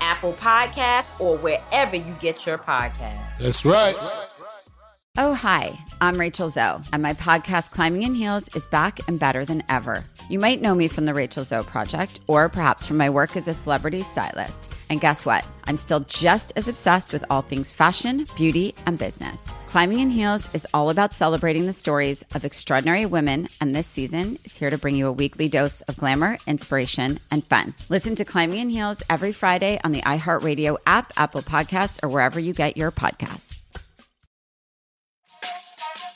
Apple Podcasts, or wherever you get your podcasts. That's right. Oh, hi, I'm Rachel Zoe, and my podcast, Climbing in Heels, is back and better than ever. You might know me from the Rachel Zoe Project, or perhaps from my work as a celebrity stylist. And guess what? I'm still just as obsessed with all things fashion, beauty, and business. Climbing in Heels is all about celebrating the stories of extraordinary women, and this season is here to bring you a weekly dose of glamour, inspiration, and fun. Listen to Climbing in Heels every Friday on the iHeartRadio app, Apple Podcasts, or wherever you get your podcasts.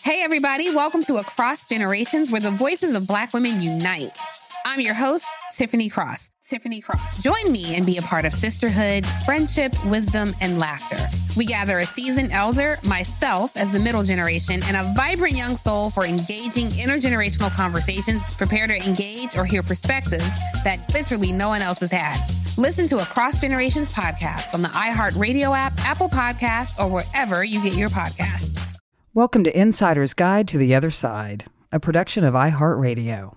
Hey, everybody, welcome to Across Generations, where the voices of Black women unite. I'm your host, Tiffany Cross. Tiffany Cross. Join me and be a part of sisterhood, friendship, wisdom, and laughter. We gather a seasoned elder, myself as the middle generation, and a vibrant young soul for engaging intergenerational conversations. Prepare to engage or hear perspectives that literally no one else has had. Listen to Across Generations podcast on the iHeartRadio app, Apple Podcasts, or wherever you get your podcasts. Welcome to Insider's Guide to the Other Side, a production of iHeartRadio.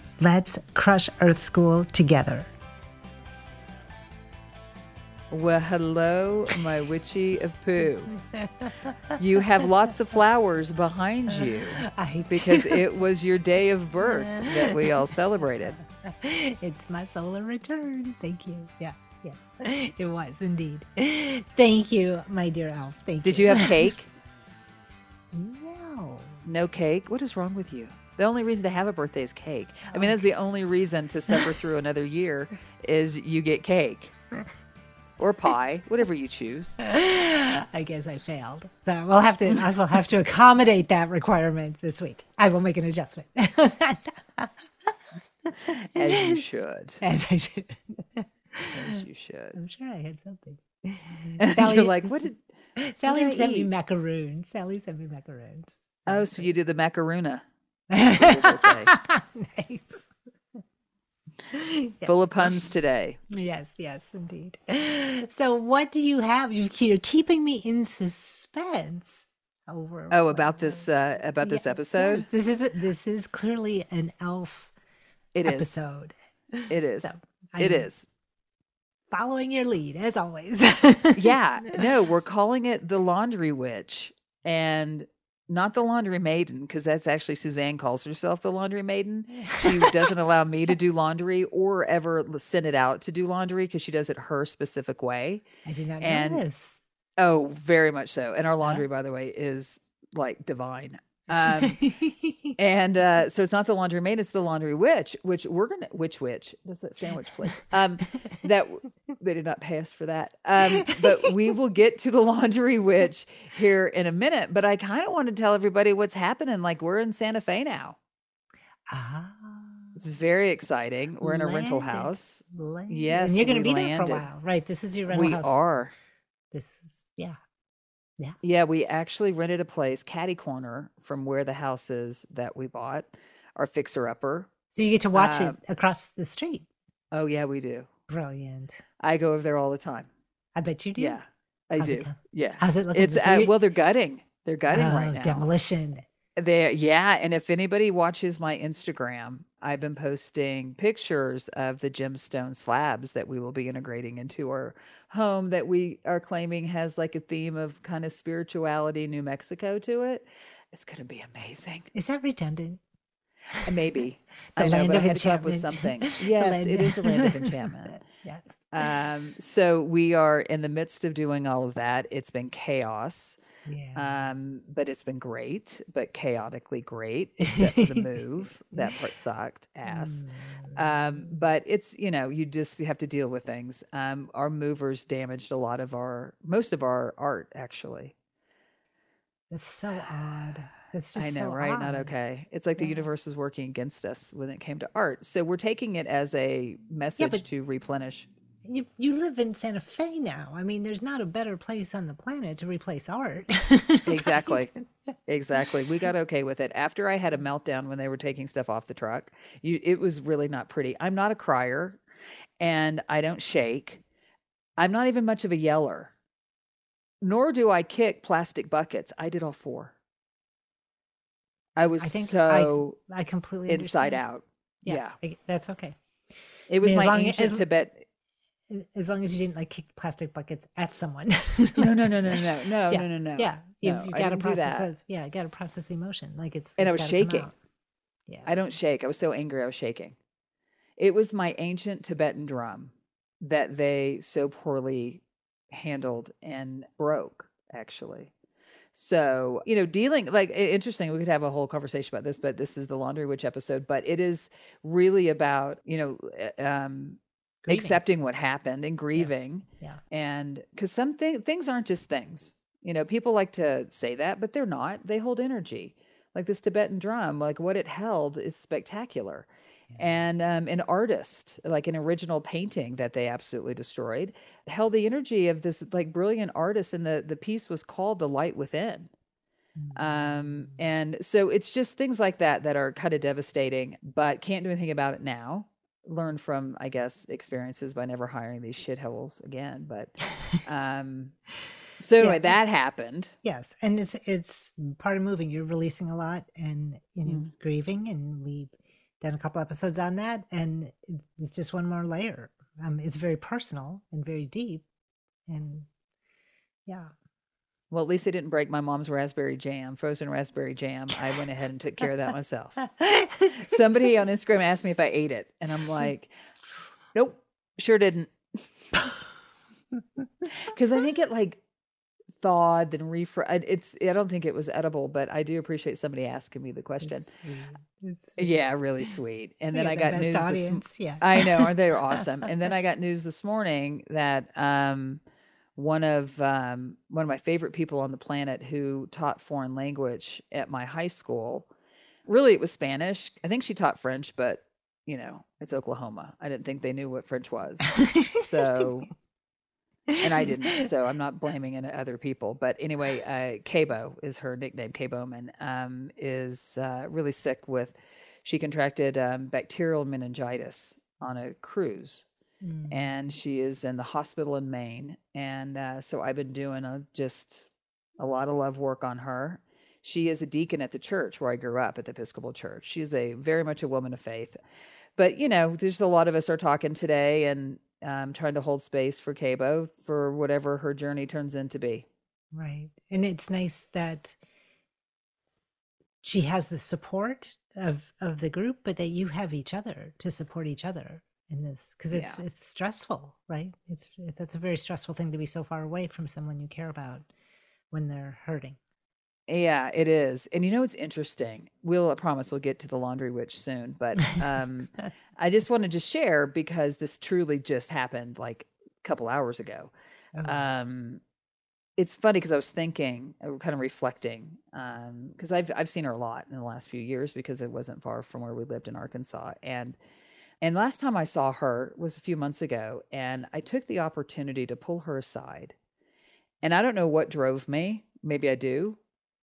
Let's crush Earth School together. Well, hello, my witchy of poo. You have lots of flowers behind you I because it was your day of birth that we all celebrated. it's my solar return. Thank you. Yeah, yes, it was indeed. Thank you, my dear elf. Thank Did you. Did you have cake? No. No cake? What is wrong with you? The only reason to have a birthday is cake. I mean, oh. that's the only reason to suffer through another year is you get cake or pie, whatever you choose. I guess I failed. So we'll have to I will have to accommodate that requirement this week. I will make an adjustment. As you should. As I should. As you should. I'm sure I had something. You're like, what did. Sally did sent me macaroons. Sally sent me macaroons. Oh, so you did the macarona. Nice. Full of puns today. Yes, yes, indeed. So, what do you have? You- You're keeping me in suspense. Over Oh, about this uh, about this Yeah, episode. This is this is clearly an elf It is. episode. It is. So, It Following your lead, as always. Yeah. No, we're calling it the laundry witch and not the laundry maiden because that's actually Suzanne calls herself the laundry maiden. She doesn't allow me to do laundry or ever send it out to do laundry because she does it her specific way. I did not And- know this. Oh, very much so. And our laundry, by the way, is like divine. Um, and uh, so it's not the laundry maid, it's the laundry witch, which we're gonna which witch? That's that sandwich place. Um, that they did not pay us for that. Um, but we will get to the laundry witch here in a minute. But I kind of want to tell everybody what's happening. Like we're in Santa Fe now. ah, It's very exciting. We're in a rental house. landed. Yes, and you're going to be there for a while, right? This is your rental We house. We are. This is yeah. Yeah, Yeah, we actually rented a place, Caddy Corner, from where the house is that we bought, our fixer upper. So you get to watch Um, it across the street. Oh yeah, we do. Brilliant. I go over there all the time. I bet you do. Yeah, I How's do. Yeah, How's it looking? it's uh, well, they're gutting. They're gutting right Oh, now. Demolition. There, yeah. And if anybody watches my Instagram, I've been posting pictures of the gemstone slabs that we will be integrating into our home that we are claiming has like a theme of kind of spirituality, New Mexico to it. It's going to be amazing. Is that redundant? Uh, Maybe. The I know, land I of had come up with enchantment. something. Yes, it is the land of enchantment. yes. Um, so we are in the midst of doing all of that. It's been chaos. Yeah. Um, but it's been great, but chaotically great, except for the move. that part sucked ass. Um, but it's you know you just have to deal with things. Um, our movers damaged a lot of our most of our art actually. That's so odd. That's I know, so right? Not okay. It's like the universe was working against us when it came to art. So we're taking it as a message but- to replenish. You you live in Santa Fe now. I mean, there's not a better place on the planet to replace art. Exactly. Exactly. We got okay with it. After I had a meltdown when they were taking stuff off the truck, you, it was really not pretty. I'm not a crier and I don't shake. I'm not even much of a yeller, nor do I kick plastic buckets. I did all four. I was I think so I completely inside understand. out. Yeah. I- that's okay. It was mean, my ancient as- Tibet. As long as you didn't like kick plastic buckets at someone. No, no, no, no, no, no, yeah. no, no, no. Yeah, you, No, you got to process. that. Of, yeah, you got to process emotion. Like it's And I was shaking. Yeah, I don't shake. I was so angry I was shaking. It was my ancient Tibetan drum that they so poorly handled and broke, actually. So, you know, dealing like interesting, we could have a whole conversation about this, but this is the Laundry Witch episode, but it is really about, you know, um Grieving. accepting what happened and grieving. Yeah. and because some thing, things aren't just things. You know people like to say that but they're not. They hold energy. Like this tibetan drum like what it held is spectacular. And um, an artist like an original painting that they absolutely destroyed held the energy of this like brilliant artist and the the piece was called the light within. Um and so it's just things like that that are kind of devastating but can't do anything about it now learn from i guess experiences by never hiring these shitholes again but um so anyway Yeah. that happened Yes, and it's it's part of moving. You're releasing a lot and you know Mm. grieving, and we've done a couple episodes on that, and it's just one more layer. Um, it's very personal and very deep, and yeah, well at least they didn't break my mom's raspberry jam frozen raspberry jam i went ahead and took care of that myself somebody on instagram asked me if i ate it and i'm like nope sure didn't because i think it like thawed and refr it's i don't think it was edible but i do appreciate somebody asking me the question It's sweet. It's sweet. yeah really sweet and then i got news this, audience. yeah, I know, aren't they awesome? And then I got news this morning that um, one of um, one of my favorite people on the planet who taught foreign language at my high school. Really, it was Spanish. I think she taught French, but you know, it's Oklahoma. I didn't think they knew what French was, so and I didn't. So I'm not blaming any other people. But anyway, uh, Cabo is her nickname. Kay Bowman um, is uh, really sick with. She contracted um, bacterial meningitis on a cruise, Mm. and she is in the hospital in Maine. And uh, so I've been doing a, just a lot of love work on her. She is a deacon at the church where I grew up at the Episcopal Church. She's a very much a woman of faith. But you know, there's a lot of us are talking today and um, trying to hold space for Cabo for whatever her journey turns into be. Right. And it's nice that she has the support of of the group, but that you have each other to support each other in this because it's Yeah. it's stressful, right? It's that's a very stressful thing to be so far away from someone you care about when they're hurting. Yeah, it is. And you know it's interesting. We'll I promise we'll get to the laundry witch soon, but um I just wanted to share because this truly just happened like a couple hours ago. Oh, Um it's funny because I was thinking, uh, kind of reflecting, um, because I've I've seen her a lot in the last few years because it wasn't far from where we lived in Arkansas, and and last time I saw her was a few months ago, and I took the opportunity to pull her aside, and I don't know what drove me. Maybe I do,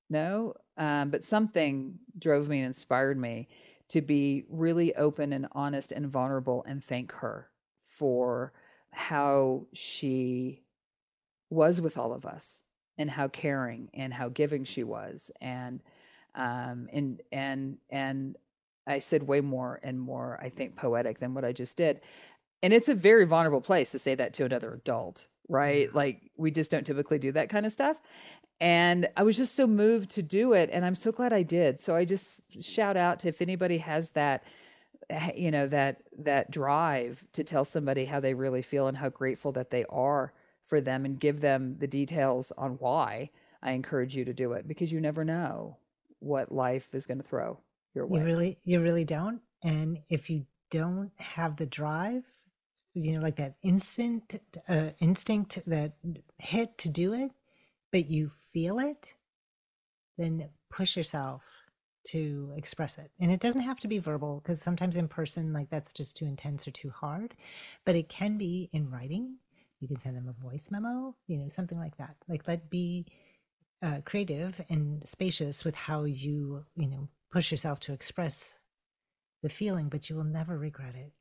no, um, but something drove me and inspired me to be really open and honest and vulnerable and thank her for how she was with all of us and how caring and how giving she was and um and and and I said way more and more I think poetic than what I just did. And it's a very vulnerable place to say that to another adult right? Like we just don't typically do that kind of stuff. And I was just so moved to do it and I'm so glad I did. So I just shout out to if anybody has that eh, you know that that drive to tell somebody how they really feel and how grateful that they are for them and give them the details on why i encourage you to do it because you never know what life is going to throw your way You really, you really don't. And if you don't have the drive, you know, like that instant uh, instinct, that hit to do it, but you feel it, then push yourself to express it. And it doesn't have to be verbal because sometimes in person, like that's just too intense or too hard. But it can be in writing. You can send them a voice memo, you know, something like that. Like let be uh, creative and spacious with how you, you know, push yourself to express the feeling, but you will never regret it.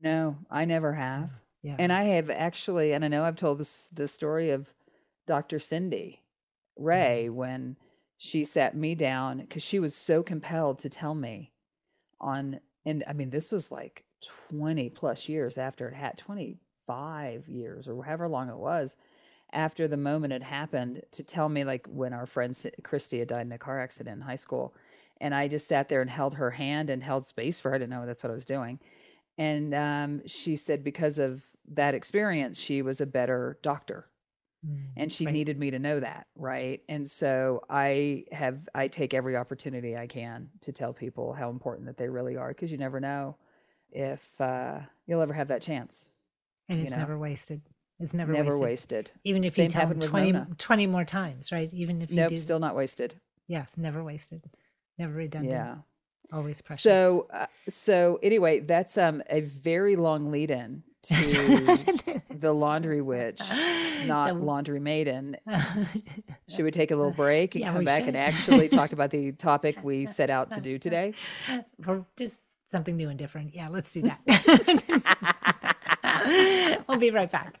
no i never have Yeah. And I have actually, and I know I've told this the story of Dr. Cindy Ray mm-hmm. when she sat me down because she was so compelled to tell me on, and I mean, this was like 20 plus years after it had 25 years or however long it was after the moment it happened to tell me, like when our friend Christy had died in a car accident in high school. And I just sat there and held her hand and held space for her. I didn't know that's what I was doing. And um, she said because of that experience, she was a better doctor. Mm, And she right. needed me to know that, right? And so I have I take every opportunity I can to tell people how important that they really are because you never know if uh, you'll ever have that chance. and it's know. never wasted. It's never, Never wasted. wasted. Even if Same you tell them 20, 20 more times, right? Even if you Nope, do. still not wasted. Yeah, never wasted. Never redundant. Yeah. Always precious. So uh, so anyway, that's um a very long lead in to the laundry witch, not So- laundry maiden. Should we take a little break and Yeah, come back and actually talk about the topic we set out to do today? or just something new and different. Yeah, let's do that. we'll be right back.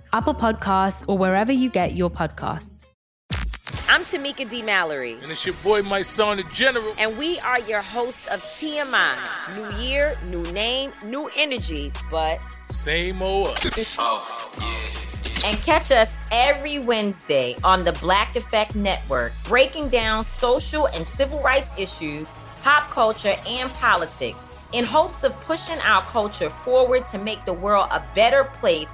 Apple Podcasts, or wherever you get your podcasts. I'm Tamika D. Mallory. And it's your boy, my son, the general. And we are your host of TMI. New year, new name, new energy, but. Same old us. Oh, and catch us every Wednesday on the Black Effect Network, breaking down social and civil rights issues, pop culture, and politics in hopes of pushing our culture forward to make the world a better place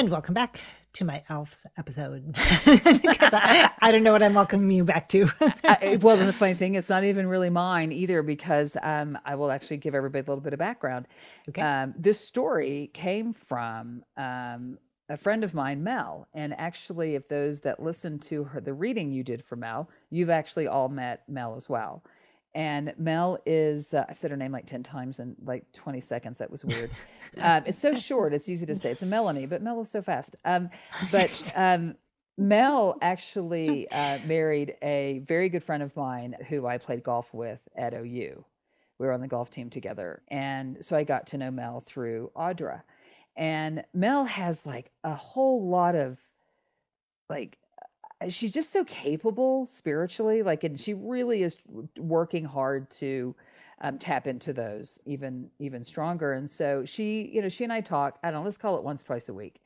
And welcome back to my elves episode because I, I, don't know what I'm welcoming you back to. I, well, the funny thing, it's not even really mine either because um, I will actually give everybody a little bit of background. Okay. Um, this story came from um, a friend of mine, Mel, and actually, if those that listened to her, the reading you did for Mel, you've actually all met Mel as well. And Mel is, uh, I've said her name like 10 times in like 20 seconds. That was weird. um, it's so short, it's easy to say. It's a Melanie, but Mel is so fast. Um, but um, Mel actually uh, married a very good friend of mine who I played golf with at OU. We were on the golf team together. And so I got to know Mel through Audra. And Mel has like a whole lot of like she's just so capable spiritually like and she really is working hard to um, tap into those even even stronger and so she you know she and i talk i don't know let's call it once twice a week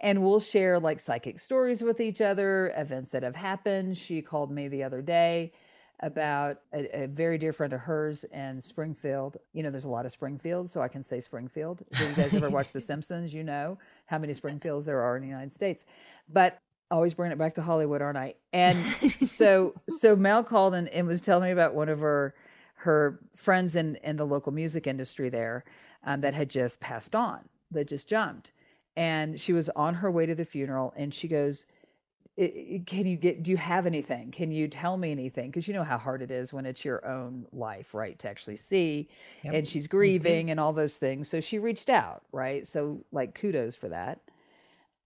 and we'll share like psychic stories with each other events that have happened she called me the other day about a, a, very dear friend of hers in Springfield. You know, there's a lot of Springfield, so I can say Springfield. If you guys ever watch The Simpsons, you know how many Springfields there are in the United States. But always bring it back to Hollywood, aren't I? And so so Mel called and, and was telling me about one of her her friends in in the local music industry there um, that had just passed on, that just jumped, and she was on her way to the funeral, and she goes. Can you get? Do you have anything? Can you tell me anything? Because you know how hard it is when it's your own life, right? To actually see, yep. and she's grieving mm-hmm. and all those things. So she reached out, right? So like kudos for that.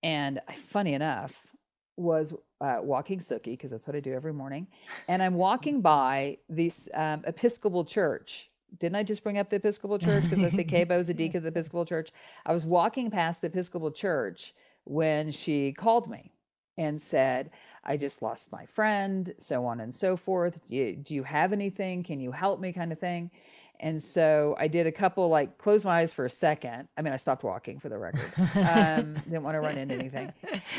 And funny enough, was uh, walking Sookie because that's what I do every morning, and I'm walking by this um, Episcopal church. Didn't I just bring up the Episcopal church because I say Cabo is a deacon of the Episcopal church? I was walking past the Episcopal church when she called me and said, I just lost my friend, so on and so forth. Do you, do you have anything? Can you help me? Kind of thing. And so I did a couple, like, close my eyes for a second. I mean, I stopped walking for the record. Um, didn't want to run into anything.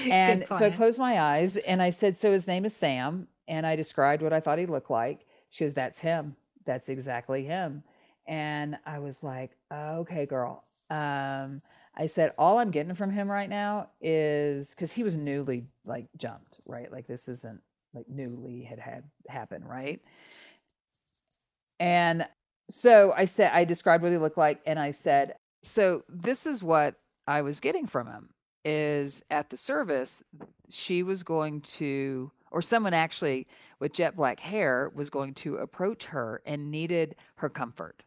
And so I closed my eyes and I said, So his name is Sam. And I described what I thought he looked like. She goes, That's him. That's exactly him. And I was like, Okay, girl. Um, I said, All I'm getting from him right now is because he was newly, like, jumped, right? Like, this isn't like newly had had happened, right? And so I said, I described what he looked like, and I said, so this is what I was getting from him is at the service, she was going to, or someone actually with jet black hair was going to approach her and needed her comfort.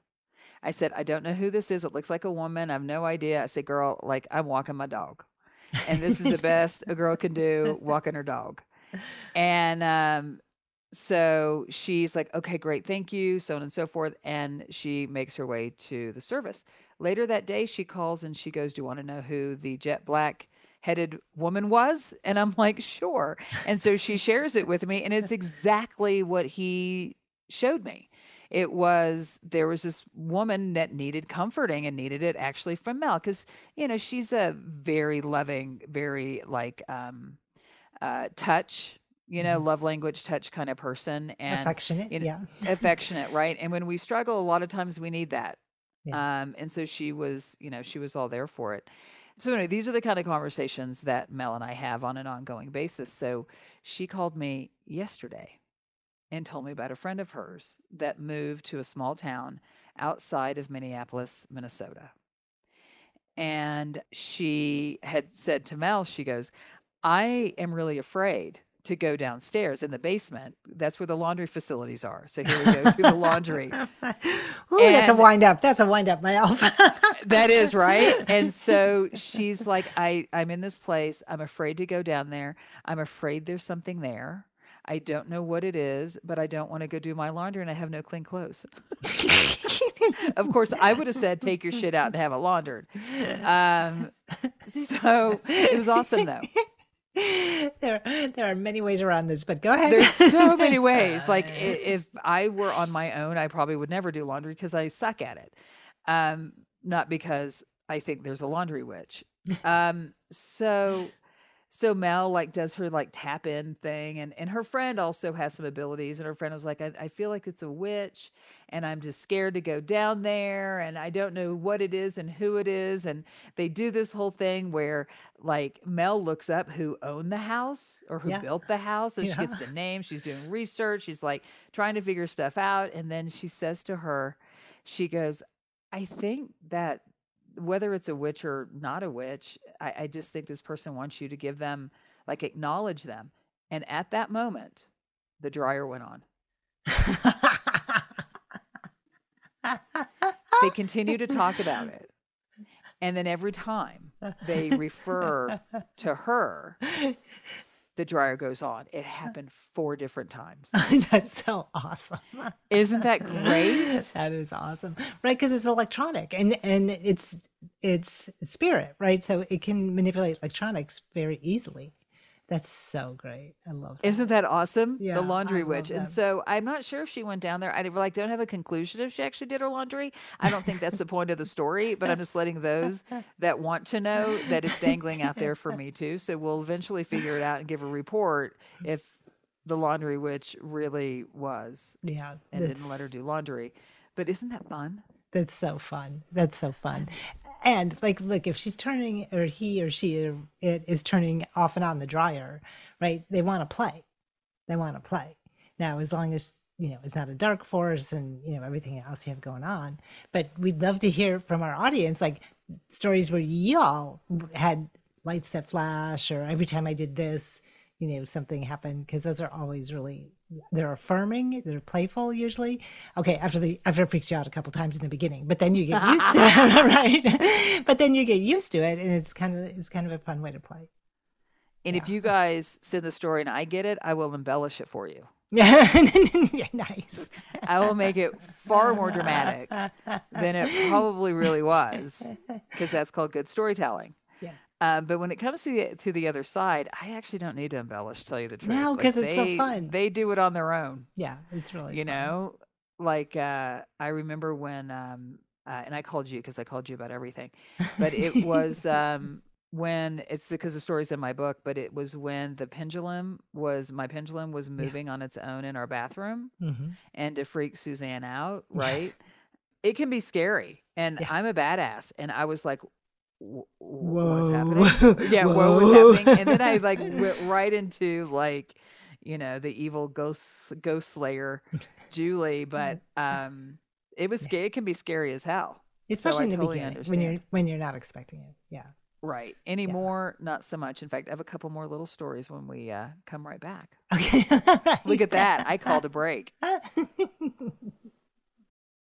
I said, I don't know who this is. It looks like a woman. I have no idea. I said, girl, like I'm walking my dog. And this is the best a girl can do, walking her dog. And um, so she's like, okay, great, thank you, so on and so forth. And she makes her way to the service. Later that day, she calls and she goes, Do you want to know who the jet black headed woman was? And I'm like, Sure. And so she shares it with me, and it's exactly what he showed me. It was there was this woman that needed comforting and needed it actually from Mel because you know she's a very loving, very like um, uh, touch you know, mm-hmm. love language, touch kind of person and affectionate. You know, yeah. affectionate, right? And when we struggle, a lot of times we need that. Yeah. Um, and so she was, you know, she was all there for it. So anyway, these are the kind of conversations that Mel and I have on an ongoing basis. So she called me yesterday and told me about a friend of hers that moved to a small town outside of Minneapolis, Minnesota. And she had said to Mel, she goes, I am really afraid to go downstairs in the basement. That's where the laundry facilities are. So here we go to the laundry. Ooh, that's a wind up. That's a wind up, my elf. that is right. And so she's like, I, I'm in this place. I'm afraid to go down there. I'm afraid there's something there. I don't know what it is, but I don't want to go do my laundry and I have no clean clothes. of course, I would have said, take your shit out and have it laundered. Um, so it was awesome though there, there are many ways around this, but go ahead. There's so many ways. Like if I were on my own, I probably would never do laundry because I suck at it. Um, not because I think there's a laundry witch. Um, so so Mel like does her like tap in thing and and her friend also has some abilities and her friend was like I, I feel like it's a witch and I'm just scared to go down there and I don't know what it is and who it is and they do this whole thing where like Mel looks up who owned the house or who Yeah. built the house so she gets the name she's doing research she's like trying to figure stuff out and then she says to her she goes I think that whether it's a witch or not a witch, I, I just think this person wants you to give them, like, acknowledge them. And at that moment, the dryer went on. they continue to talk about it. And then every time they refer to her, the dryer goes on. It happened four different times. That's so awesome. Isn't that great? that is awesome, right? Because it's electronic and and it's it's spirit, right? So it can manipulate electronics very easily. That's so great. I love that. Isn't that awesome? Yeah, the laundry witch. And so I'm not sure if she went down there. I like don't have a conclusion if she actually did her laundry. I don't think that's the point of the story, but I'm just letting those that want to know that it's dangling out there for me too. So we'll eventually figure it out and give a report if the laundry witch really was Yeah, and didn't let her do laundry. But isn't that fun? That's so fun. That's so fun. And like, look, if she's turning, or he or she or it is turning off and on the dryer, right? They want to play. They want to play. Now, as long as you know it's not a dark force and you know everything else you have going on, but we'd love to hear from our audience, like stories where y'all had lights that flash, or every time I did this, you know, something happened. Because those are always really they're affirming, they're playful usually. Okay, after the after it freaks you out a couple times in the beginning, but then you get used to it, right? but then you get used to it, and it's kind of it's kind of a fun way to play. And if you guys send the story and I get it, I will embellish it for you. yeah, nice. I will make it far more dramatic than it probably really was, because that's called good storytelling. Yes. Um, but when it comes to the, to the other side, I actually don't need to embellish. Tell you the truth, No, Like, 'cause it's so fun. They do it on their own. Yeah, it's really you fun. know, like uh, I remember when, um, uh, and I called you because I called you about everything, but it was um, when it's because the story's in my book, but it was when the pendulum was my pendulum was moving on its own in our bathroom Mhm. and to freak Suzanne out, right? it can be scary, and I'm a badass, and I was like. "Wh- wh- What's happening? Yeah, whoa, Whoa. what's happening? And then I like went right into like, you know, the evil ghost ghost slayer, Julie. But um, it was scary. It can be scary as hell. Especially I in the totally beginning when you're when you're not expecting it. Yeah. Right. Anymore, not so much. In fact, I have a couple more little stories when we uh, come right back. Okay. Look at that. I called a break.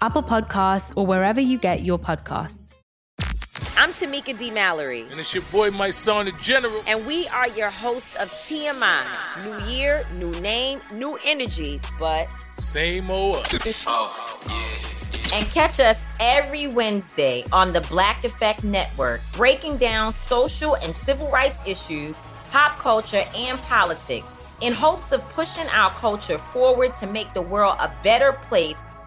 Apple Podcasts, or wherever you get your podcasts. I'm Tamika D. Mallory. And it's your boy, my son, the general. And we are your host of TMI. New year, new name, new energy, but. Same old us. Oh, and catch us every Wednesday on the Black Effect Network, breaking down social and civil rights issues, pop culture, and politics in hopes of pushing our culture forward to make the world a better place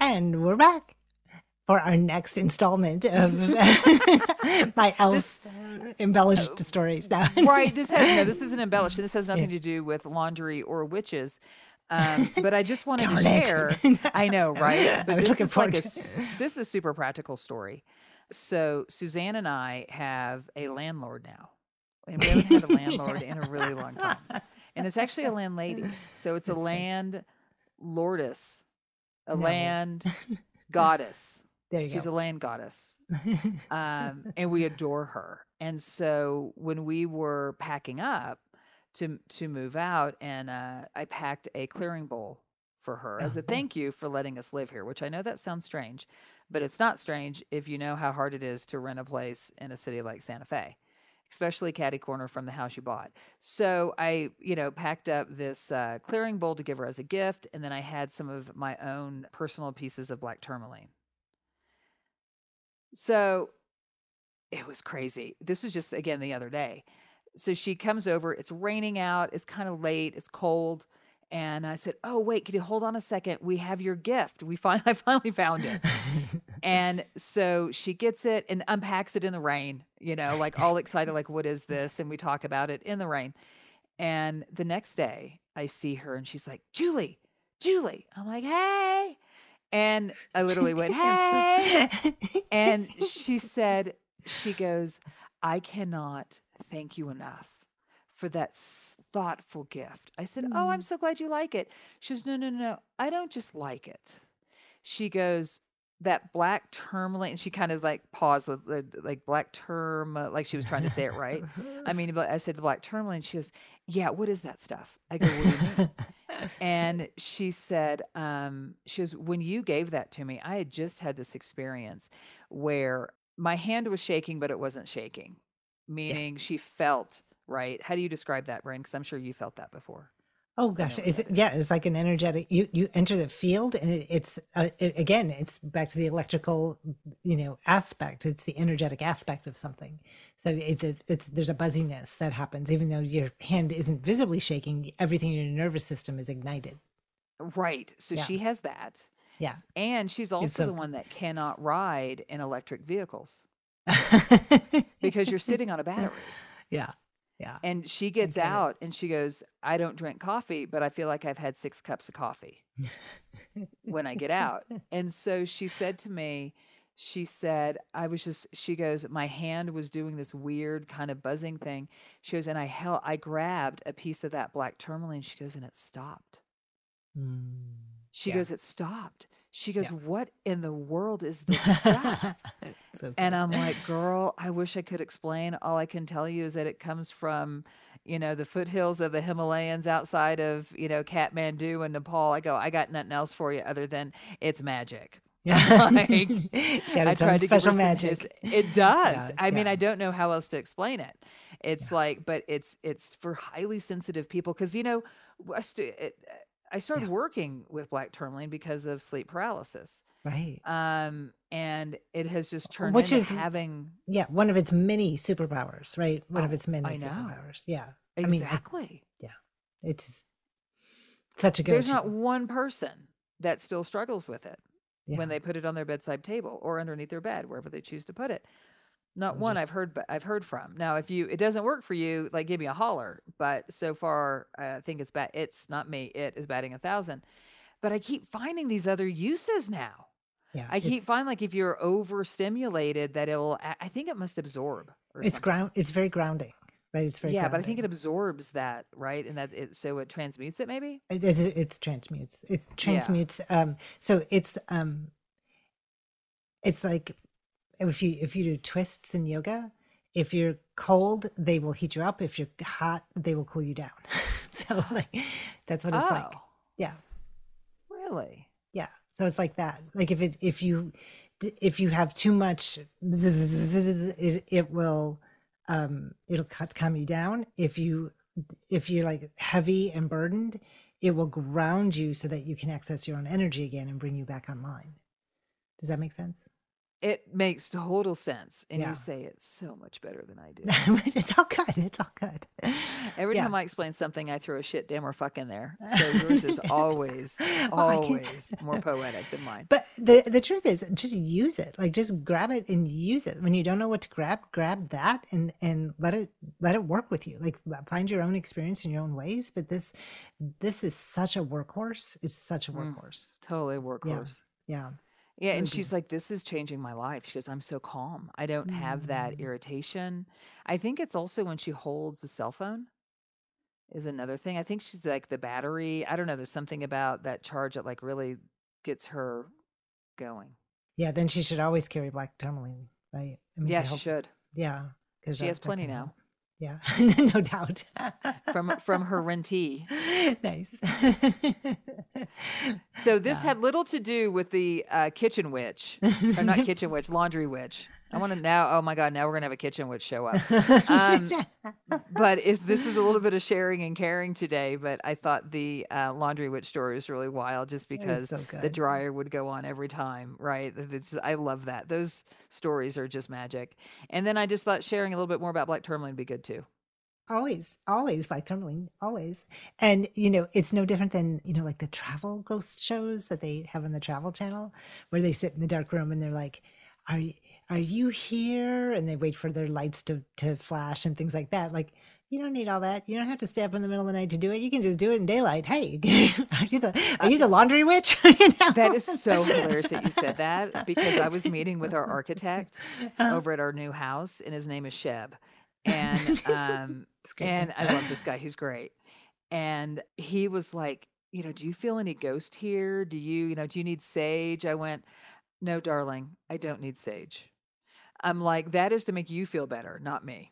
And we're back for our next installment of my else embellished stories now. right. This has no. This isn't embellished. This has nothing to do with laundry or witches. Um, but I just wanted to share. I know, right? But was this looking is like forward a, to s- this is a super practical story. So Suzanne and I have a landlord now, and we haven't had a landlord in a really long time. And it's actually a landlady. So it's a land lordess, a No. land goddess. There you go. She's go. a land goddess. Um, and we adore her. And so when we were packing up to to move out, and uh, I packed a clearing bowl for her as a Oh. thank you for letting us live here, which I know that sounds strange, but it's not strange if you know how hard it is to rent a place in a city like Santa Fe, especially catty corner from the house you bought. So I, you know, packed up this uh, clearing bowl to give her as a gift, and then I had some of my own personal pieces of black tourmaline. So it was crazy. This was just again the other day. So she comes over, it's raining out, it's kind of late, it's cold. And I said, Oh, wait, can you hold on a second? We have your gift. We finally I finally found it. and so she gets it and unpacks it in the rain, you know, like all excited, like, what is this? And we talk about it in the rain. And the next day I see her and she's like, Julie, Julie. I'm like, hey. And I literally went, hey. And she said, she goes, I cannot thank you enough for that thoughtful gift. I said, Oh, I'm so glad you like it. She goes, No, no, no. I don't just like it. She goes, That black tourmaline. And she kind of like paused, like- black term, uh, like she was trying to say it right. I mean, I said the black tourmaline. She goes, Yeah, what is that stuff? I go, What do you mean? and she said um she goes when you gave that to me i had just had this experience where my hand was shaking but it wasn't shaking meaning she felt right how do you describe that Bryn? because i'm sure you felt that before Oh gosh, is it? Yeah, it's like an energetic. You you enter the field, and it, it's uh, it, again, it's back to the electrical, you know, aspect. It's the energetic aspect of something. So it's it's there's a buzziness that happens, even though your hand isn't visibly shaking. Everything in your nervous system is ignited. right so Yeah. she has that Yeah. and she's also a- the one that cannot ride in electric vehicles because you're sitting on a battery Yeah. Yeah. and she gets it. out and she goes i don't drink coffee but i feel like i've had six cups of coffee when I get out. And so she said to me, she said, I was just, she goes, my hand was doing this weird kind of buzzing thing. She goes, and I held, I grabbed a piece of that black tourmaline. She goes, and it stopped. Mm. She Yeah. goes, it stopped. She goes, Yeah. what in the world is this stuff? So And. I'm like, girl, I wish I could explain. All I can tell you is that it comes from, you know, the foothills of the Himalayas outside of, you know, Kathmandu and Nepal. I go, I got nothing else for you other than it's magic. Yeah. Like, it's got its own tried to give her special magic. his- It does. Yeah, I mean. I don't know how else to explain it. It's like, but it's it's for highly sensitive people because you know, us to- it, I started working with black tourmaline because of sleep paralysis. Right. Um, and it has just turned Which into is having Yeah, one of its many superpowers, right? One of Oh, its many superpowers. Yeah. I mean, I- exactly. yeah. It's such a go There's not one person that still struggles with it Yeah. when they put it on their bedside table or underneath their bed, wherever they choose to put it. Not Or one I've heard. ba- I've heard from. Now, if you it doesn't work for you, like give me a holler. But so far, I think it's bad. It's not me. It is batting a thousand. But I keep finding these other uses now. Yeah. I keep finding like if you're overstimulated, that it'll. I I think it must absorb. Or it's something. ground it's very grounding, right? It's very Yeah, but I think it absorbs that, right? And that it so it transmutes it, maybe. It is it's transmutes. It transmutes um so it's um it's like if you if you do twists in yoga, if you're cold, they will heat you up. If you're hot, they will cool you down. so like that's what it's like. Oh. Yeah. Really? Yeah. So it's like that. Like if it if you if you have too much, it, it will um it'll cut calm you down. If you if you're like heavy and burdened, it will ground you so that you can access your own energy again and bring you back online. Does that make sense? It makes total sense. And Yeah. you say it so much better than I do. it's all good. It's all good. Every Yeah. time I explain something, I throw a shit, damn, or fuck in there. So yours is always, Well, I can- always more poetic than mine. But the the truth is, just use it. Like just grab it and use it. When you don't know what to grab, grab that and and let it let it work with you. Like find your own experience in your own ways. But this this is such a workhorse. It's such a Mm. workhorse. Totally workhorse. Yeah. Yeah, and she's like, "This is changing my life." She goes, "I'm so calm. I don't have that Mm. irritation." I think it's also when she holds the cell phone is another thing. I think she's like the battery. I don't know. There's something about that charge that like really gets her going. Yeah. Then she should always carry black tourmaline, right? I to yeah, she help- should. Yeah. Because She has plenty now Yeah. no doubt. from from her rentee. nice. So this had little to do with the uh, kitchen witch, or not kitchen witch, laundry witch. I want to now. Oh my god! Now we're gonna have a kitchen witch show up. Um, but is this is a little bit of sharing and caring today? But I thought the uh, laundry witch story was really wild, just because so the dryer would go on every time. Right? It's, I love that. Those stories are just magic. And then I just thought sharing a little bit more about black tourmaline would be good too. always always black tourmaline always and you know it's no different than you know like the travel ghost shows that they have on the travel channel where they sit in the dark room and they're like are you are you here and they wait for their lights to to flash and things like that like you don't need all that you don't have to stay up in the middle of the night to do it you can just do it in daylight hey are you the are you the laundry witch You know? That is so hilarious that you said that because I was meeting with our architect Uh-huh. over at our new house, and his name is Sheb, and um, and. I love this guy. He's great, and he was like, you know, do you feel any ghost here? Do you, you know, do you need sage? I went, no, darling, I don't need sage. I'm like, that is to make you feel better, not me.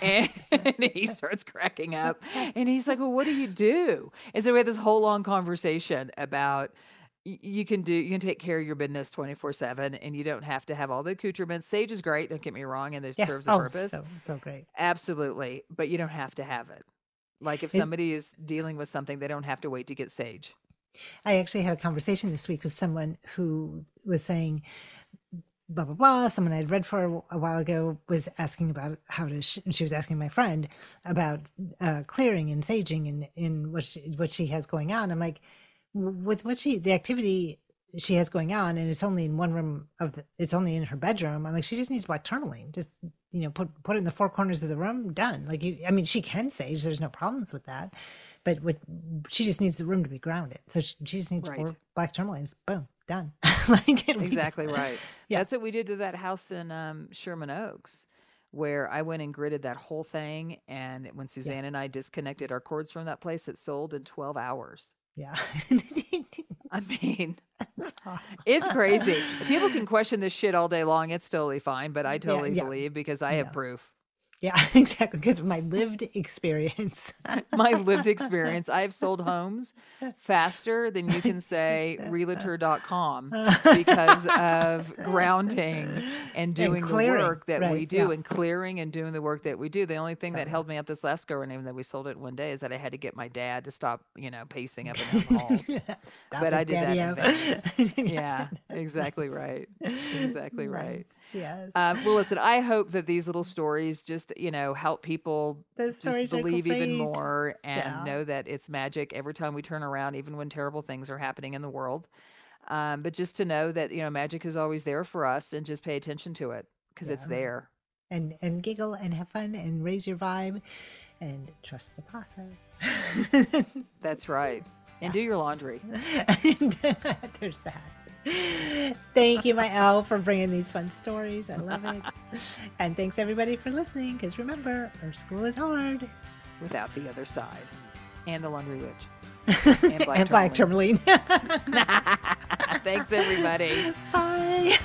And he starts cracking up and he's like, Well, what do you do? And so we had this whole long conversation about y- you can do you can take care of your business 24 7 and you don't have to have all the accoutrements sage is great don't get me wrong and it Yeah. serves a Oh, purpose so so great absolutely but you don't have to have it like if somebody is dealing with something they don't have to wait to get sage I actually had a conversation this week with someone who was saying, blah, blah, blah. Someone I'd read for a- while ago was asking about how to, sh- she was asking my friend about uh, clearing and saging and, and what, she, what she has going on. I'm like, with what she, the activity she has going on, and it's only in one room of the, it's only in her bedroom. I'm like, she just needs black tourmaline. Just, you know, put, put it in the four corners of the room, done. Like, you, I mean, she can sage, there's no problems with that but what she just needs the room to be grounded. So she, she just needs Right. four black tourmalines. Boom, done. like exactly right Yeah. that's what we did to that house in um, sherman oaks where i went and gridded that whole thing and when suzanne and i disconnected our cords from that place it sold in 12 hours Yeah. i mean awesome. It's crazy. People can question this shit all day long. It's totally fine, but I totally yeah. believe because I have proof. Yeah, exactly. Because my lived experience. my lived experience. I've sold homes faster than you can say realtor.com because of grounding and doing And the work that we do yeah. and clearing and doing the work that we do. The only thing that held me up this last go even though we sold it one day, is that I had to get my dad to stop, you know, pacing up and down the halls. Stop but it, I did that in Daddy-o. yeah, exactly right. Exactly right. Yes. Um, well, listen, I hope that these little stories just, you know, help people Those just believe even more and Yeah. know that it's magic every time we turn around, even when terrible things are happening in the world. Um, but just to know that, you know, magic is always there for us and just pay attention to it because it's there. and and giggle and have fun and raise your vibe and trust the process. That's right. And do your laundry. and, There's that. Thank you, my Elle, for bringing these fun stories. I love it. and thanks everybody for listening. Because remember, our school is hard. without the other side and the laundry witch and black, and black tourmaline. Thanks, everybody. Bye.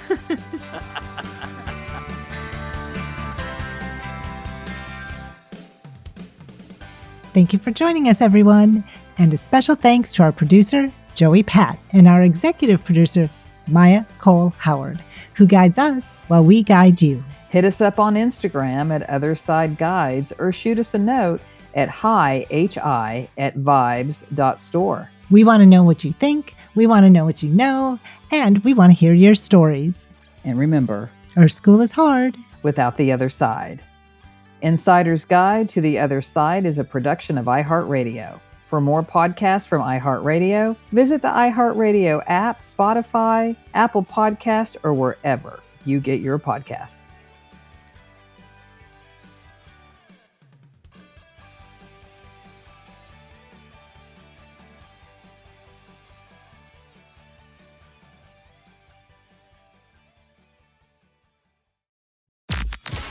Thank you for joining us, everyone. And a special thanks to our producer, Joey Patt, and our executive producer, Maya Cole Howard, who guides us while we guide you. Hit us up on Instagram at Other Side Guides or shoot us a note at hi, hi at vibes.store. We want to know what you think, we want to know what you know, and we want to hear your stories. And remember, Our school is hard. without the other side. Insider's Guide to the Other Side is a production of iHeartRadio. For more podcasts from iHeartRadio, visit the iHeartRadio app, Spotify, Apple Podcast, or wherever you get your podcasts.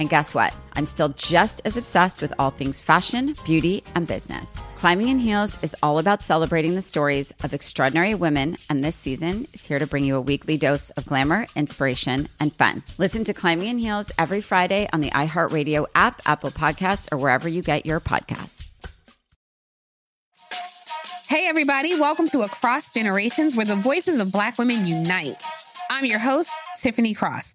And guess what? I'm still just as obsessed with all things fashion, beauty, and business. Climbing in Heels is all about celebrating the stories of extraordinary women, and this season is here to bring you a weekly dose of glamour, inspiration, and fun. Listen to Climbing in Heels every Friday on the iHeartRadio app, Apple Podcasts, or wherever you get your podcasts. Hey, everybody, welcome to Across Generations, where the voices of Black women unite. I'm your host, Tiffany Cross.